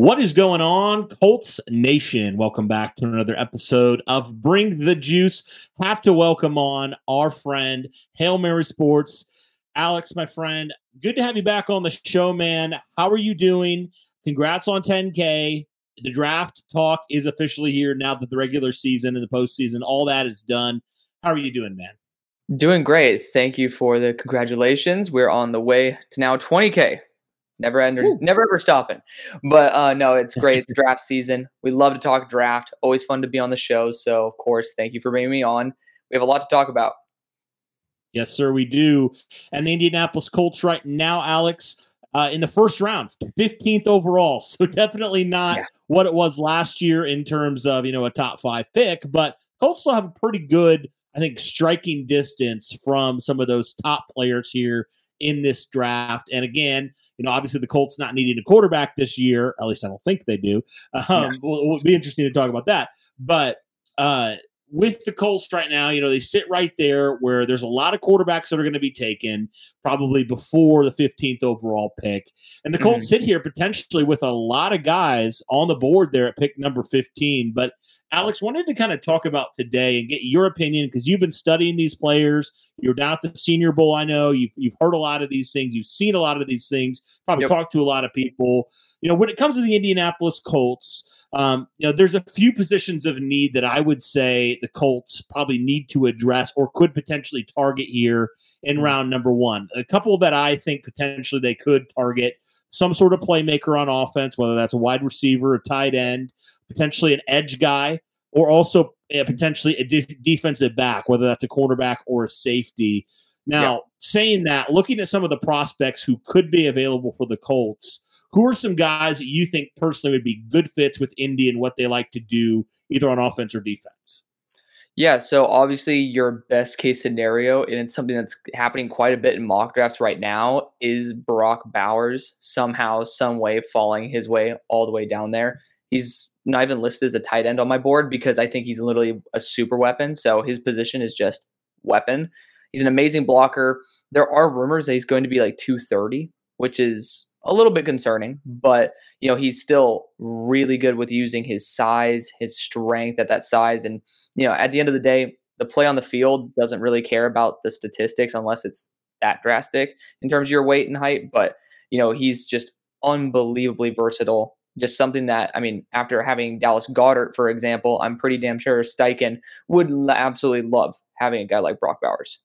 What is going on, Colts Nation? Welcome back to another episode of Bring the Juice. Have to welcome on our friend, Hail Mary Sports. Alex, my friend, good to have you back on the show, man. How are you doing? Congrats on 10K. The draft talk is officially here now that the regular season and the postseason, all that is done. How are you doing, man? Doing great. Thank you for the congratulations. We're on the way to now 20K never ender, never ever stopping. But uh, no, it's great. It's draft season. We love to talk draft. Always fun to be on the show. So of course, thank you for bringing me on. We have a lot to talk about. Yes, sir, we do. And the Indianapolis Colts right now, Alex, uh, in the first round, 15th overall. So definitely not yeah. what it was last year in terms of, you know, a top five pick, but Colts still have a pretty good, I think, striking distance from some of those top players here in this draft. And again, you know, obviously the Colts not needing a quarterback this year. At least I don't think they do. Um, yeah. will, will be interesting to talk about that. But uh, with the Colts right now, you know, they sit right there where there's a lot of quarterbacks that are going to be taken probably before the 15th overall pick. And the Colts mm-hmm. sit here potentially with a lot of guys on the board there at pick number 15. But Alex, wanted to kind of talk about today and get your opinion because you've been studying these players. You're down at the Senior Bowl. I know you've you've heard a lot of these things. You've seen a lot of these things. Probably yep. talked to a lot of people. You know, when it comes to the Indianapolis Colts, um, you know, there's a few positions of need that I would say the Colts probably need to address or could potentially target here in mm-hmm. round number one. A couple that I think potentially they could target some sort of playmaker on offense, whether that's a wide receiver, a tight end, potentially an edge guy, or also uh, potentially a def- defensive back, whether that's a quarterback or a safety. Now, yeah. saying that, looking at some of the prospects who could be available for the Colts, who are some guys that you think personally would be good fits with Indy and what they like to do, either on offense or defense? Yeah, so obviously your best case scenario, and it's something that's happening quite a bit in mock drafts right now, is Brock Bowers somehow, some way falling his way all the way down there. He's not even listed as a tight end on my board because I think he's literally a super weapon. So his position is just weapon. He's an amazing blocker. There are rumors that he's going to be like 230, which is a little bit concerning, but you know, he's still really good with using his size, his strength at that size and you know, at the end of the day, the play on the field doesn't really care about the statistics unless it's that drastic in terms of your weight and height, but you know, he's just unbelievably versatile just something that I mean, after having Dallas Goedert, for example, I'm pretty damn sure Steichen would absolutely love having a guy like Brock Bowers.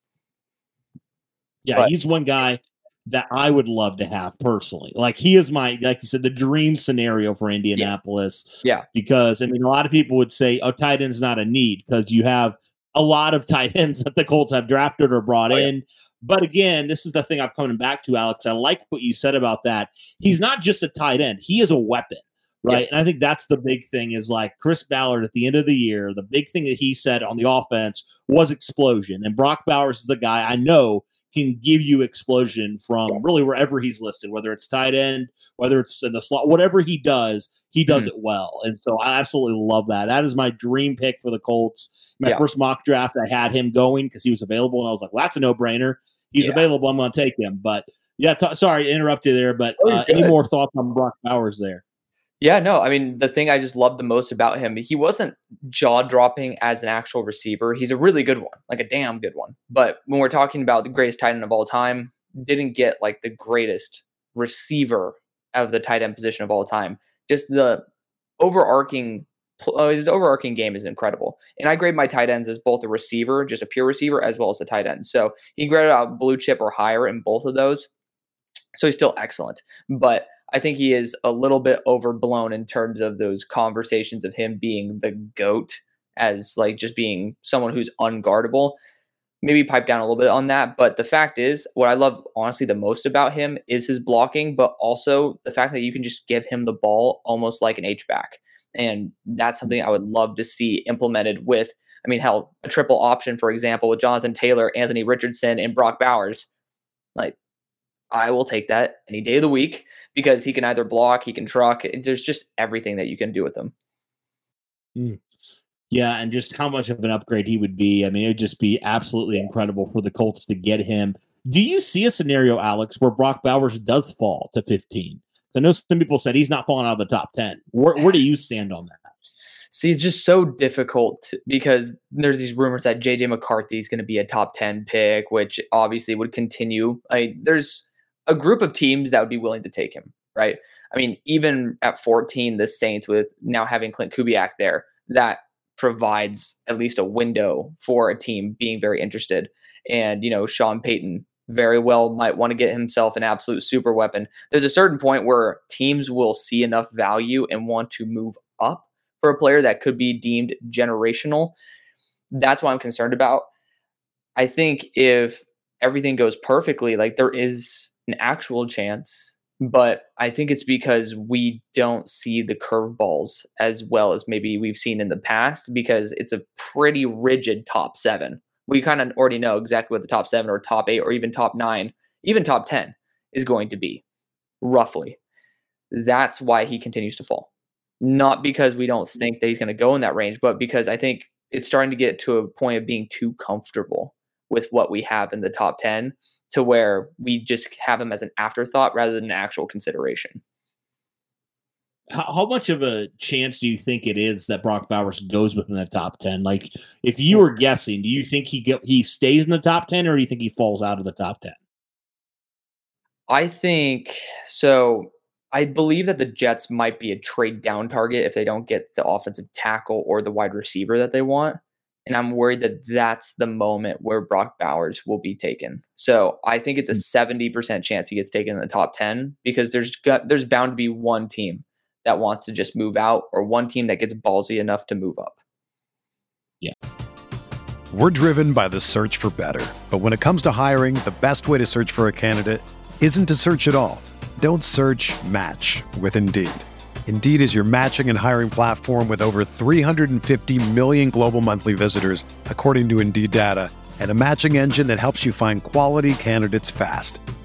Yeah, but, he's one guy that I would love to have personally. Like he is my, like you said, the dream scenario for Indianapolis. Yeah. yeah. Because I mean, a lot of people would say, "Oh, tight end's not a need," because you have a lot of tight ends that the Colts have drafted or brought oh, in. But again, this is the thing I've coming back to, Alex. I like what you said about that. He's not just a tight end; he is a weapon, right? Yeah. And I think that's the big thing. Is like Chris Ballard at the end of the year. The big thing that he said on the offense was explosion, and Brock Bowers is the guy I know can give you explosion from really wherever he's listed, whether it's tight end, whether it's in the slot, whatever he does, he does mm-hmm. it well. And so I absolutely love that. That is my dream pick for the Colts. My yeah. first mock draft, I had him going because he was available, and I was like, well, that's a no brainer. He's yeah. available. I'm going to take him. But yeah, t- sorry to interrupt you there, but oh, uh, any more thoughts on Brock Bowers there? Yeah, no, I mean, the thing I just loved the most about him, he wasn't jaw dropping as an actual receiver. He's a really good one, like a damn good one. But when we're talking about the greatest tight end of all time, didn't get like the greatest receiver of the tight end position of all time. Just the overarching uh, his overarching game is incredible. And I grade my tight ends as both a receiver, just a pure receiver, as well as a tight end. So he graded out blue chip or higher in both of those. So he's still excellent. But I think he is a little bit overblown in terms of those conversations of him being the GOAT as like just being someone who's unguardable. Maybe pipe down a little bit on that. But the fact is, what I love honestly the most about him is his blocking, but also the fact that you can just give him the ball almost like an H-back. And that's something I would love to see implemented with, I mean, hell, a triple option, for example, with Jonathan Taylor, Anthony Richardson, and Brock Bowers. Like, I will take that any day of the week because he can either block, he can truck. There's just everything that you can do with him. Mm. Yeah, and just how much of an upgrade he would be. I mean, it would just be absolutely incredible for the Colts to get him. Do you see a scenario, Alex, where Brock Bowers does fall to 15? I know some people said he's not falling out of the top 10. Where, where do you stand on that? See, it's just so difficult because there's these rumors that JJ McCarthy is going to be a top 10 pick, which obviously would continue. I mean, there's a group of teams that would be willing to take him, right? I mean, even at 14, the Saints with now having Klint Kubiak there, that provides at least a window for a team being very interested. And, you know, Sean Payton very well might want to get himself an absolute super weapon. There's a certain point where teams will see enough value and want to move up for a player that could be deemed generational. That's what I'm concerned about. I think if everything goes perfectly, like there is an actual chance, but I think it's because we don't see the curveballs as well as maybe we've seen in the past because it's a pretty rigid top seven. We kind of already know exactly what the top seven or top eight or even top nine, even top 10 is going to be, roughly. That's why he continues to fall. Not because we don't mm. think that he's going to go in that range, but because I think it's starting to get to a point of being too comfortable with what we have in the top 10 to where we just have him as an afterthought rather than an actual consideration. How, how, much of a chance do you think it is that Brock Bowers goes within the top ten? Like, if you were guessing, do you think he get he stays in the top ten, or do you think he falls out of the top ten? I think so. I believe that the Jets might be a trade down target if they don't get the offensive tackle or the wide receiver that they want. And I'm worried that that's the moment where Brock Bowers will be taken. So I think it's a 70% hmm. chance he gets taken in the top 10 because there's got, there's bound to be one team that wants to just move out or one team that gets ballsy enough to move up. Yeah. We're driven by the search for better. But when it comes to hiring, the best way to search for a candidate isn't to search at all. Don't search match with Indeed. Indeed is your matching and hiring platform with over 350 million global monthly visitors, according to Indeed data, and a matching engine that helps you find quality candidates fast.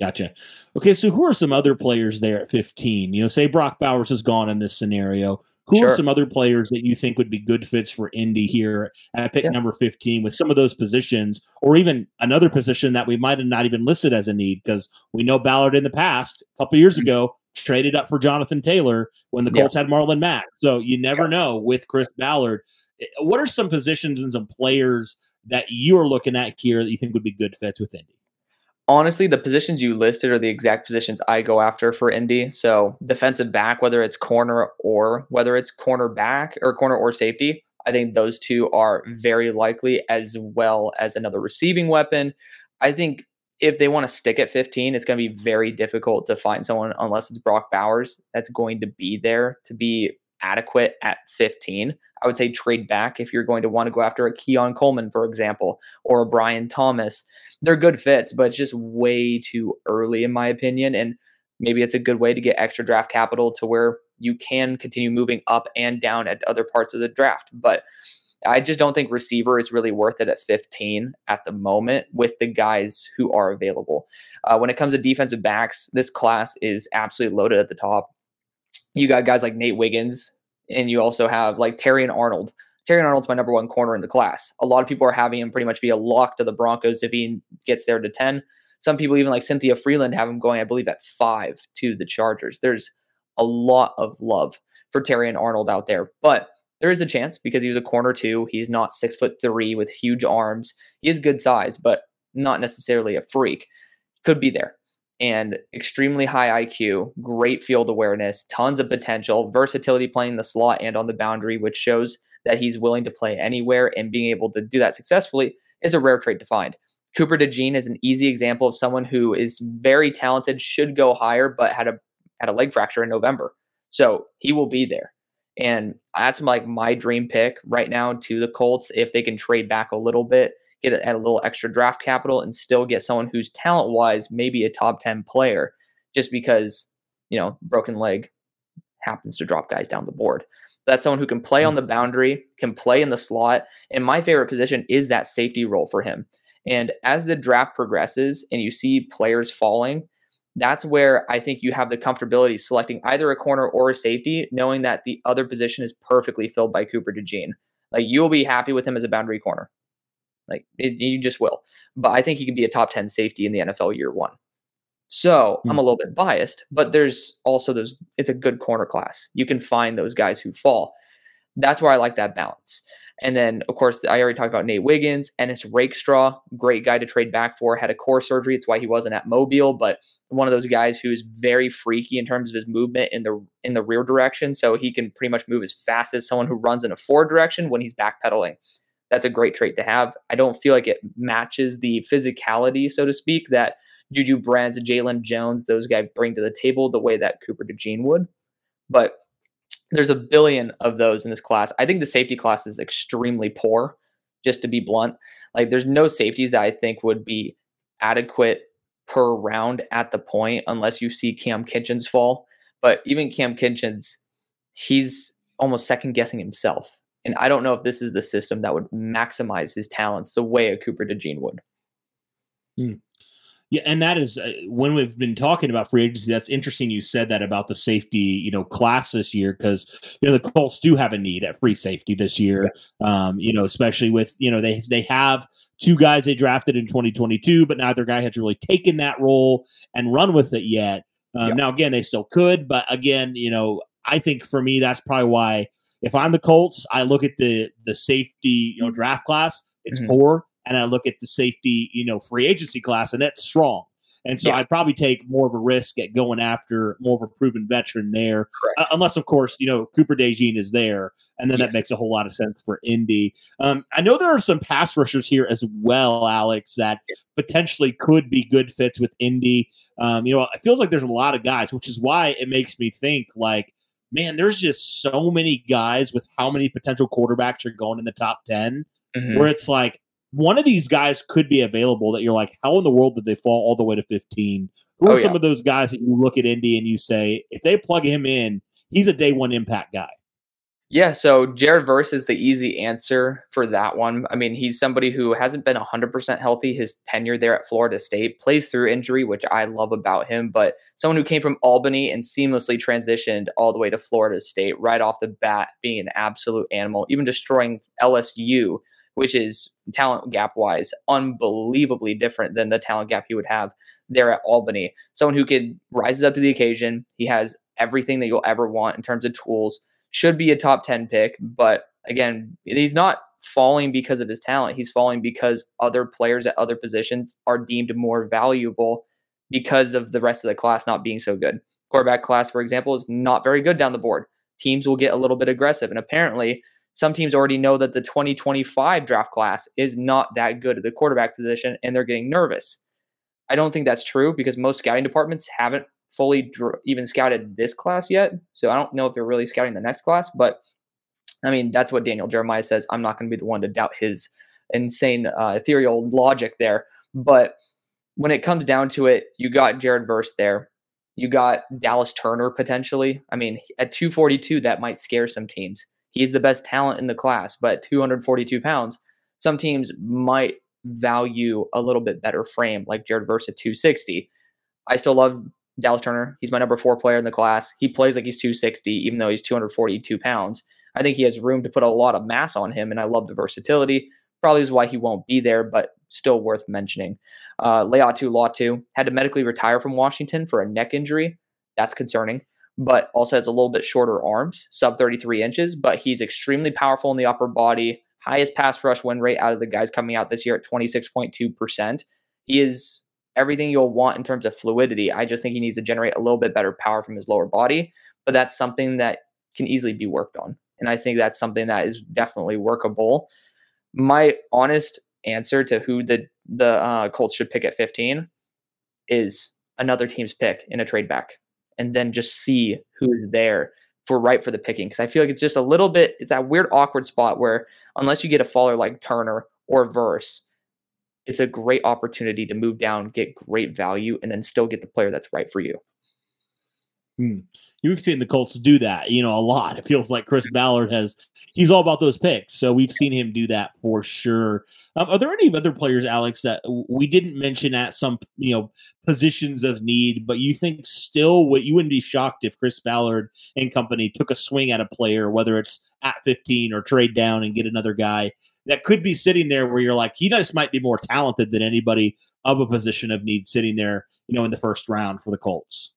Gotcha. Okay, so who are some other players there at 15? You know, say Brock Bowers is gone in this scenario. Who sure. are some other players that you think would be good fits for Indy here at pick yeah. number 15 with some of those positions, or even another position that we might have not even listed as a need? Because we know Ballard in the past, a couple years mm-hmm. ago, traded up for Jonathan Taylor when the Colts yeah. had Marlon Mack. So you never yeah. know with Chris Ballard. eh, what are some positions and some players that you are looking at here that you think would be good fits with Indy? Honestly, the positions you listed are the exact positions I go after for Indy. So defensive back, whether it's corner or whether it's corner back or corner or safety, I think those two are very likely, as well as another receiving weapon. I think if they want to stick at 15, it's going to be very difficult to find someone unless it's Brock Bowers that's going to be there to be adequate at 15. I would say trade back if you're going to want to go after a Keon Coleman, for example, or a Brian Thomas. They're good fits, but it's just way too early, in my opinion. And maybe it's a good way to get extra draft capital to where you can continue moving up and down at other parts of the draft. But I just don't think receiver is really worth it at 15 at the moment with the guys who are available. Uh, when it comes to defensive backs, this class is absolutely loaded at the top. You got guys like Nate Wiggins, and you also have like Terrion Arnold. Terrion Arnold's my number one corner in the class. A lot of people are having him pretty much be a lock to the Broncos if he gets there to 10. Some people, even like Cynthia Frelund, have him going, I believe, at five to the Chargers. There's a lot of love for Terrion Arnold out there, but there is a chance because he was a corner two. He's not six foot three with huge arms. He is good size, but not necessarily a freak. Could be there. And extremely high IQ, great field awareness, tons of potential, versatility playing the slot and on the boundary, which shows that he's willing to play anywhere and being able to do that successfully is a rare trait to find. Cooper DeJean is an easy example of someone who is very talented, should go higher, but had a had a leg fracture in November. So he will be there. And that's like my dream pick right now to the Colts if they can trade back a little bit, get a, a little extra draft capital, and still get someone who's talent wise maybe a top 10 player just because, you know, broken leg happens to drop guys down the board. That's someone who can play on hmm. the boundary, can play in the slot. And my favorite position is that safety role for him. And as the draft progresses and you see players falling, that's where I think you have the comfortability selecting either a corner or a safety, knowing that the other position is perfectly filled by Cooper DeJean. Like you'll be happy with him as a boundary corner. Like it, you just will. But I think he could be a top 10 safety in the NFL year one. So. I'm hmm. a little bit biased, but there's also those, it's a good corner class. You can find those guys who fall. That's where I like that balance. And then, of course, I already talked about Nate Wiggins, Ennis Rakestraw, great guy to trade back for. Had a core surgery. It's why he wasn't at Mobile, but one of those guys who's very freaky in terms of his movement in the in the rear direction. So he can pretty much move as fast as someone who runs in a forward direction when he's backpedaling. That's a great trait to have. I don't feel like it matches the physicality, so to speak, that Juju Brents, Jaylon Jones, those guys bring to the table the way that Cooper DeJean would. But there's a billion of those in this class. I think the safety class is extremely poor, just to be blunt. Like there's no safeties that I think would be adequate per round at the point unless you see Kam Kinchens fall. But even Kam Kinchens, he's almost second guessing himself. And I don't know if this is the system that would maximize his talents the way a Cooper DeJean would. Hmm. Yeah, and that is uh, when we've been talking about free agency. That's interesting. You said that about the safety, you know, class this year because you know the Colts do have a need at free safety this year. Um, you know, especially with you know they they have two guys they drafted in 2022, but neither guy has really taken that role and run with it yet. Um, Now, again, they still could, but again, you know, I think for me that's probably why if I'm the Colts, I look at the the safety, you know, draft class. It's mm-hmm. poor and I look at the safety, you know, free agency class, and that's strong. And so yeah. I'd probably take more of a risk at going after more of a proven veteran there, uh, unless, of course, you know, Cooper DeJean is there, and then yes. that makes a whole lot of sense for Indy. Um, I know there are some pass rushers here as well, Alex, that potentially could be good fits with Indy. Um, you know, it feels like there's a lot of guys, which is why it makes me think like, man, there's just so many guys with how many potential quarterbacks are going in the top 10 mm-hmm. where it's like one of these guys could be available that you're like, how in the world did they fall all the way to 15? Who oh, are yeah. some of those guys that you look at Indy and you say, if they plug him in, he's a day one impact guy? Yeah, so Jared Verse is the easy answer for that one. I mean, he's somebody who hasn't been 100% healthy his tenure there at Florida State, plays through injury, which I love about him, but someone who came from Albany and seamlessly transitioned all the way to Florida State right off the bat, being an absolute animal, even destroying LSU which is talent gap wise unbelievably different than the talent gap he would have there at Albany. Someone who could rises up to the occasion. He has everything that you'll ever want in terms of tools. Should be a top 10 pick, but again, he's not falling because of his talent. He's falling because other players at other positions are deemed more valuable because of the rest of the class not being so good. Quarterback class, for example, is not very good down the board. Teams will get a little bit aggressive. And apparently, some teams already know that the 2025 draft class is not that good at the quarterback position and they're getting nervous. I don't think that's true because most scouting departments haven't fully dr- even scouted this class yet. So I don't know if they're really scouting the next class, but I mean, that's what Daniel Jeremiah says. I'm not going to be the one to doubt his insane uh, ethereal logic there. But when it comes down to it, you got Jared Verse there. You got Dallas Turner potentially. I mean, at 242, that might scare some teams. He's the best talent in the class, but 242 pounds, some teams might value a little bit better frame, like Jared Verse at 260. I still love Dallas Turner. He's my number four player in the class. He plays like he's 260, even though he's 242 pounds. I think he has room to put a lot of mass on him, and I love the versatility. Probably is why he won't be there, but still worth mentioning. Uh, Laiatu Latu had to medically retire from Washington for a neck injury. That's concerning, but also has a little bit shorter arms, sub 33 inches, but he's extremely powerful in the upper body. Highest pass rush win rate out of the guys coming out this year at 26.2%. He is everything you'll want in terms of fluidity. I just think he needs to generate a little bit better power from his lower body, but that's something that can easily be worked on. And I think that's something that is definitely workable. My honest answer to who the the uh, Colts should pick at 15 is another team's pick in a trade back, and then just see who is there for right for the picking. Because I feel like it's just a little bit it's that weird awkward spot where unless you get a faller like Turner or Verse, it's a great opportunity to move down, get great value, and then still get the player that's right for you. Hmm you've seen the Colts do that, you know, a lot. It feels like Chris Ballard has he's all about those picks. So we've seen him do that for sure. Um, are there any other players, Alex, that we didn't mention at some you know positions of need, but you think still what you wouldn't be shocked if Chris Ballard and company took a swing at a player, whether it's at 15 or trade down and get another guy that could be sitting there where you're like, he just might be more talented than anybody of a position of need sitting there, you know, in the first round for the Colts.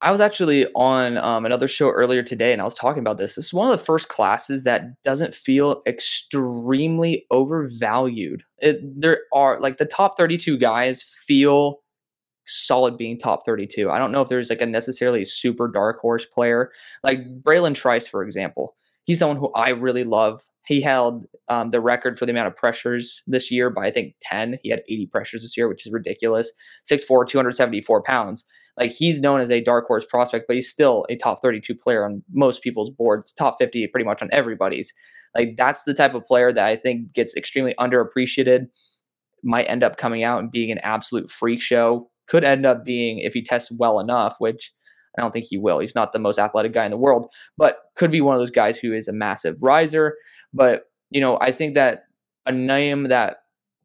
I was actually on um, another show earlier today and I was talking about this. This is one of the first classes that doesn't feel extremely overvalued. It, there are like the top 32 guys feel solid being top 32. I don't know if there's like a necessarily super dark horse player like Bralen Trice, for example. He's someone who I really love. He held um, the record for the amount of pressures this year by I think 10. He had 80 pressures this year, which is ridiculous. 6'4, 274 pounds like he's known as a dark horse prospect, but he's still a top 32 player on most people's boards, top 50 pretty much on everybody's. Like that's the type of player that I think gets extremely underappreciated, might end up coming out and being an absolute freak show. Could end up being if he tests well enough, which I don't think he will. He's not the most athletic guy in the world, but could be one of those guys who is a massive riser. But, you know, I think that a name that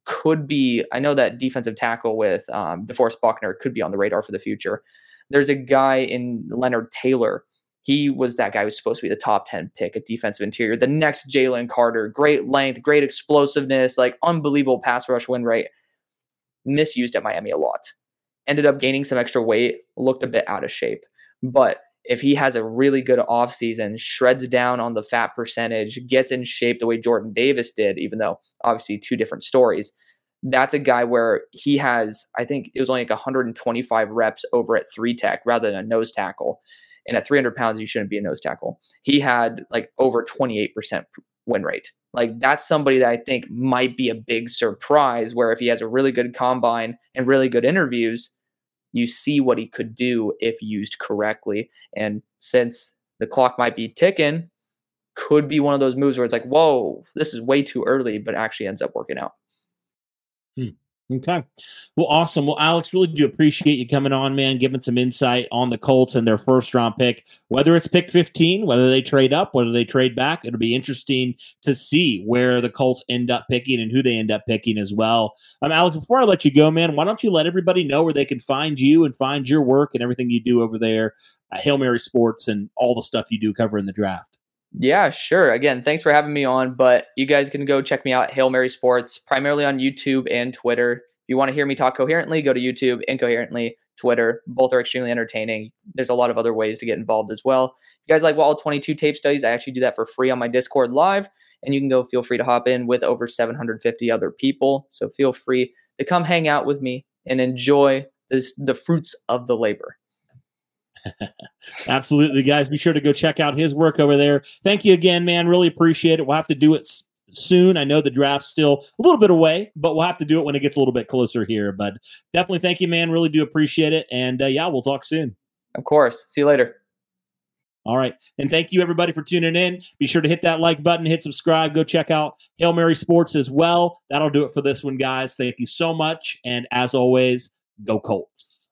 could be. I know that defensive tackle with um, DeForest Buckner could be on the radar for the future. There's a guy in Leonard Taylor. He was that guy who's supposed to be the top 10 pick at defensive interior. The next Jalen Carter, great length, great explosiveness, like unbelievable pass rush win rate. Misused at Miami a lot. Ended up gaining some extra weight, looked a bit out of shape. But if he has a really good offseason, shreds down on the fat percentage, gets in shape the way Jordan Davis did, even though obviously two different stories, that's a guy where he has, I think it was only like 125 reps over at three tech rather than a nose tackle. And at 300 pounds, you shouldn't be a nose tackle. He had like over 28% win rate. Like that's somebody that I think might be a big surprise where if he has a really good combine and really good interviews, you see what he could do if used correctly. And since the clock might be ticking, could be one of those moves where it's like, whoa, this is way too early, but actually ends up working out. Hmm. Okay. Well, awesome. Well, Alex, really do appreciate you coming on, man, giving some insight on the Colts and their first round pick, whether it's pick 15, whether they trade up, whether they trade back. It'll be interesting to see where the Colts end up picking and who they end up picking as well. Um, Alex, before I let you go, man, why don't you let everybody know where they can find you and find your work and everything you do over there at Hail Mary Sports and all the stuff you do covering the draft? Yeah, sure. Again, thanks for having me on. But you guys can go check me out Hail Mary Sports, primarily on YouTube and Twitter. If you want to hear me talk coherently, go to YouTube, incoherently, Twitter. Both are extremely entertaining. There's a lot of other ways to get involved as well. If you guys like All 22 tape studies, I actually do that for free on my Discord live. and you can go feel free to hop in with over 750 other people. So feel free to come hang out with me and enjoy this, the fruits of the labor. Absolutely, guys. Be sure to go check out his work over there. Thank you again, man. Really appreciate it. We'll have to do it soon. I know the draft's still a little bit away, but we'll have to do it when it gets a little bit closer here. But definitely thank you, man. Really do appreciate it. And uh, yeah, we'll talk soon. Of course. See you later. All right. And thank you, everybody, for tuning in. Be sure to hit that like button, hit subscribe, go check out Hail Mary Sports as well. That'll do it for this one, guys. Thank you so much. And as always, go Colts.